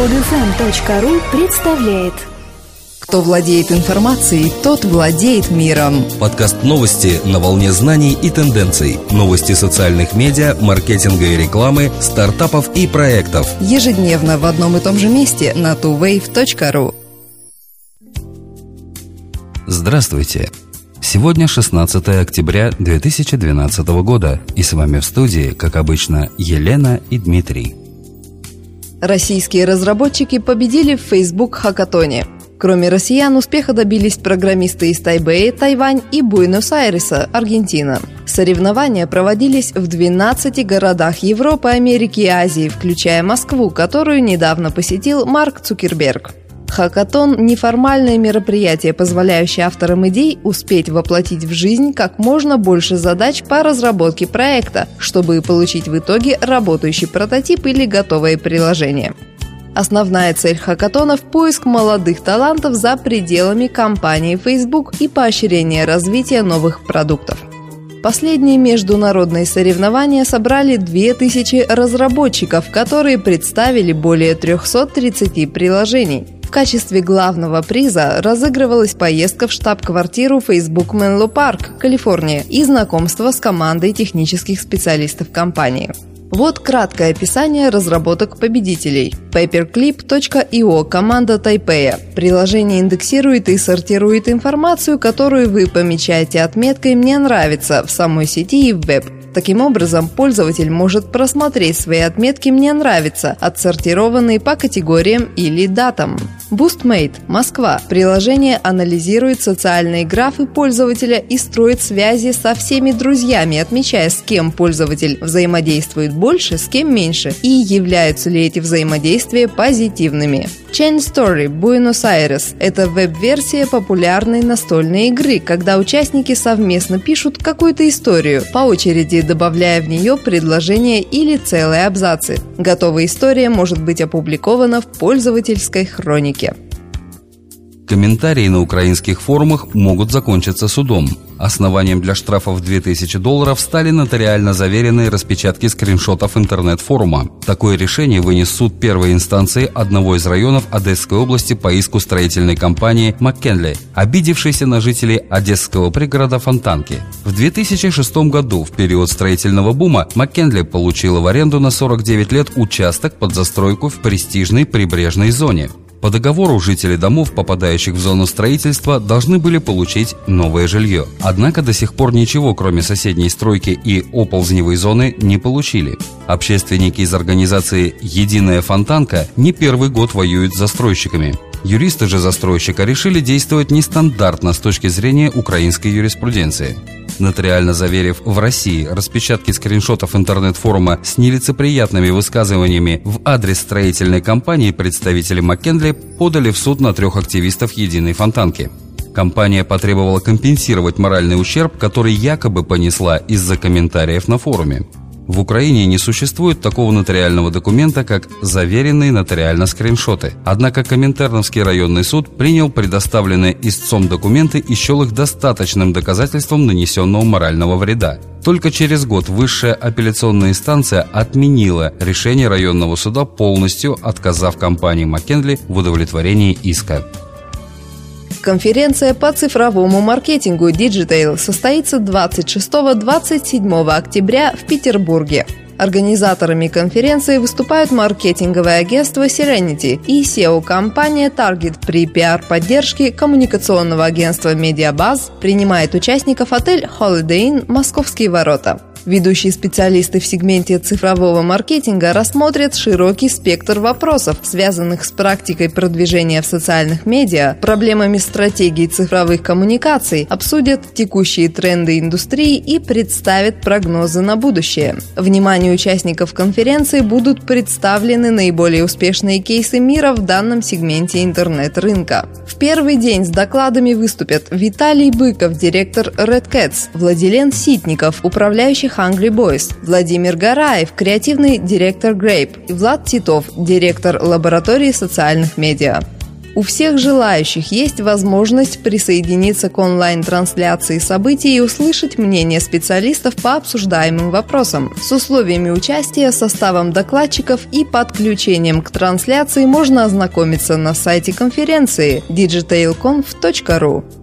Podfm.ru представляет Кто владеет информацией, тот владеет миром. Подкаст новости на волне знаний и тенденций. Новости социальных медиа, маркетинга и рекламы, стартапов и проектов. Ежедневно в одном и том же месте на tuwave.ru Здравствуйте! Сегодня 16 октября 2012 года, и с вами в студии, как обычно, Елена и Дмитрий. Российские разработчики победили в Facebook Хакатоне. Кроме россиян, успеха добились программисты из Тайбэя, Тайвань и Буэнос-Айреса, Аргентина. Соревнования проводились в 12 городах Европы, Америки и Азии, включая Москву, которую недавно посетил Марк Цукерберг. Хакатон – неформальное мероприятие, позволяющее авторам идей успеть воплотить в жизнь как можно больше задач по разработке проекта, чтобы получить в итоге работающий прототип или готовое приложение. Основная цель хакатонов – поиск молодых талантов за пределами компании Facebook и поощрение развития новых продуктов. Последние международные соревнования собрали 2000 разработчиков, которые представили более 330 приложений – в качестве главного приза разыгрывалась поездка в штаб-квартиру Facebook Menlo Park, Калифорния и знакомство с командой технических специалистов компании. Вот краткое описание разработок победителей. Paperclip.io – команда Тайпея. Приложение индексирует и сортирует информацию, которую вы помечаете отметкой «Мне нравится» в самой сети и в веб – Таким образом, пользователь может просмотреть свои отметки «Мне нравится», отсортированные по категориям или датам. BoostMate, Москва. Приложение анализирует социальные графы пользователя и строит связи со всеми друзьями, отмечая, с кем пользователь взаимодействует больше, с кем меньше, и являются ли эти взаимодействия позитивными. Chain Story, Буэнос-Айрес – это веб-версия популярной настольной игры, когда участники совместно пишут какую-то историю, по очереди добавляя в нее предложения или целые абзацы. Готовая история может быть опубликована в пользовательской хронике. Комментарии на украинских форумах могут закончиться судом. Основанием для штрафов 2000 долларов стали нотариально заверенные распечатки скриншотов интернет-форума. Такое решение вынес суд первой инстанции одного из районов Одесской области по иску строительной компании «Маккенли», обидевшейся на жителей одесского пригорода Фонтанки. В 2006 году, в период строительного бума, «Маккенли» получила в аренду на 49 лет участок под застройку в престижной прибрежной зоне. По договору жители домов, попадающих в зону строительства, должны были получить новое жилье. Однако до сих пор ничего, кроме соседней стройки и оползневой зоны, не получили. Общественники из организации «Единая фонтанка» не первый год воюют с застройщиками. Юристы же застройщика решили действовать нестандартно с точки зрения украинской юриспруденции нотариально заверив в России распечатки скриншотов интернет-форума с нелицеприятными высказываниями в адрес строительной компании, представители Маккенли подали в суд на трех активистов «Единой фонтанки». Компания потребовала компенсировать моральный ущерб, который якобы понесла из-за комментариев на форуме. В Украине не существует такого нотариального документа, как заверенные нотариально скриншоты. Однако Коминтерновский районный суд принял предоставленные истцом документы и счел их достаточным доказательством нанесенного морального вреда. Только через год высшая апелляционная инстанция отменила решение районного суда полностью, отказав компании Маккенли в удовлетворении иска. Конференция по цифровому маркетингу Digital состоится 26-27 октября в Петербурге. Организаторами конференции выступают маркетинговое агентство Serenity и SEO-компания Target. При пиар-поддержке коммуникационного агентства Mediabuzz принимает участников отель Holiday Inn «Московские ворота». Ведущие специалисты в сегменте цифрового маркетинга рассмотрят широкий спектр вопросов, связанных с практикой продвижения в социальных медиа, проблемами стратегии цифровых коммуникаций, обсудят текущие тренды индустрии и представят прогнозы на будущее. Вниманию участников конференции будут представлены наиболее успешные кейсы мира в данном сегменте интернет-рынка. В первый день с докладами выступят Виталий Быков, директор Red Cats, Владилен Ситников, управляющий Hungry Boys, Владимир Гараев, креативный директор Grape и Влад Титов, директор лаборатории социальных медиа. У всех желающих есть возможность присоединиться к онлайн-трансляции событий и услышать мнение специалистов по обсуждаемым вопросам. С условиями участия, составом докладчиков и подключением к трансляции можно ознакомиться на сайте конференции digitalconf.ru.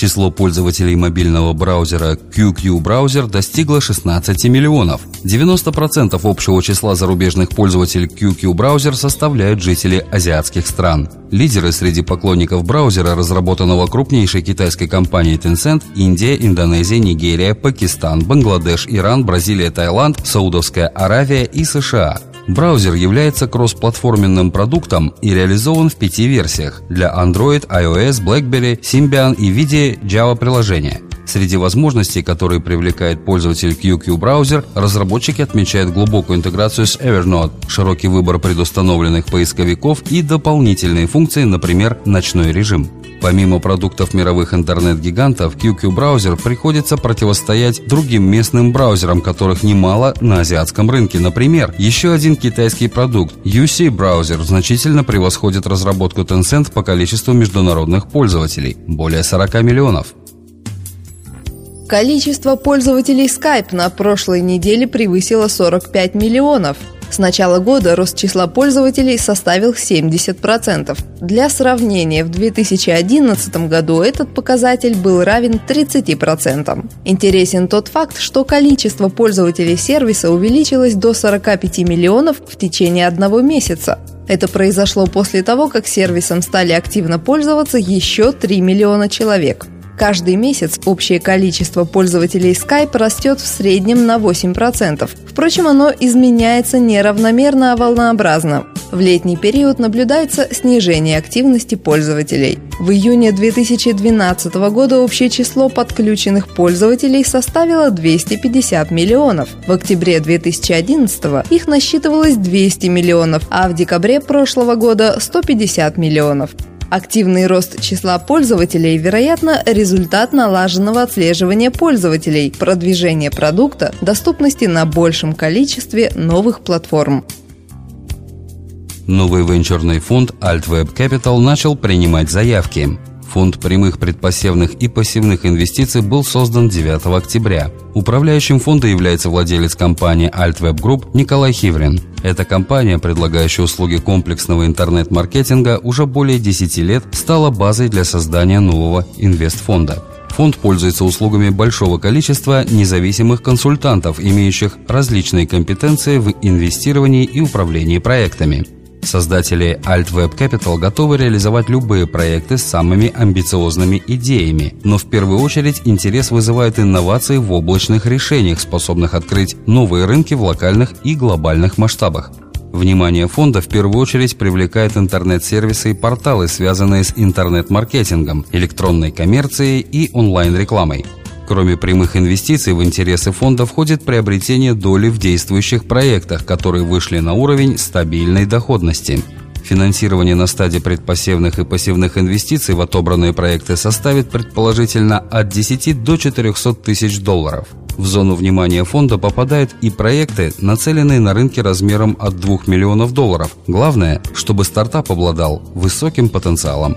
Число пользователей мобильного браузера QQ Browser достигло 16 миллионов. 90% общего числа зарубежных пользователей QQ Browser составляют жители азиатских стран. Лидеры среди поклонников браузера, разработанного крупнейшей китайской компанией Tencent, Индия, Индонезия, Нигерия, Пакистан, Бангладеш, Иран, Бразилия, Таиланд, Саудовская Аравия и США. Браузер является кроссплатформенным продуктом и реализован в пяти версиях для Android, iOS, BlackBerry, Symbian и в виде Java приложения. Среди возможностей, которые привлекает пользователь QQ браузер, разработчики отмечают глубокую интеграцию с Evernote, широкий выбор предустановленных поисковиков и дополнительные функции, например, ночной режим. Помимо продуктов мировых интернет-гигантов, QQ-браузер приходится противостоять другим местным браузерам, которых немало на азиатском рынке. Например, еще один китайский продукт UC браузер значительно превосходит разработку Tencent по количеству международных пользователей – более 40 миллионов. Количество пользователей Skype на прошлой неделе превысило 45 миллионов – с начала года рост числа пользователей составил 70%. Для сравнения, в 2011 году этот показатель был равен 30%. Интересен тот факт, что количество пользователей сервиса увеличилось до 45 миллионов в течение одного месяца. Это произошло после того, как сервисом стали активно пользоваться еще 3 миллиона человек. Каждый месяц общее количество пользователей Skype растет в среднем на 8%. Впрочем, оно изменяется неравномерно, а волнообразно. В летний период наблюдается снижение активности пользователей. В июне 2012 года общее число подключенных пользователей составило 250 миллионов. В октябре 2011 их насчитывалось 200 миллионов, а в декабре прошлого года 150 миллионов. Активный рост числа пользователей, вероятно, результат налаженного отслеживания пользователей, продвижения продукта, доступности на большем количестве новых платформ. Новый венчурный фонд AltWeb Capital начал принимать заявки. Фонд прямых предпосевных и пассивных инвестиций был создан 9 октября. Управляющим фонда является владелец компании AltWeb Group Николай Хиврин. Эта компания, предлагающая услуги комплексного интернет-маркетинга, уже более 10 лет стала базой для создания нового инвестфонда. Фонд пользуется услугами большого количества независимых консультантов, имеющих различные компетенции в инвестировании и управлении проектами. Создатели AltWeb Capital готовы реализовать любые проекты с самыми амбициозными идеями, но в первую очередь интерес вызывают инновации в облачных решениях, способных открыть новые рынки в локальных и глобальных масштабах. Внимание фонда в первую очередь привлекает интернет-сервисы и порталы, связанные с интернет-маркетингом, электронной коммерцией и онлайн-рекламой. Кроме прямых инвестиций в интересы фонда входит приобретение доли в действующих проектах, которые вышли на уровень стабильной доходности. Финансирование на стадии предпосевных и пассивных инвестиций в отобранные проекты составит предположительно от 10 до 400 тысяч долларов. В зону внимания фонда попадают и проекты, нацеленные на рынке размером от 2 миллионов долларов. Главное, чтобы стартап обладал высоким потенциалом.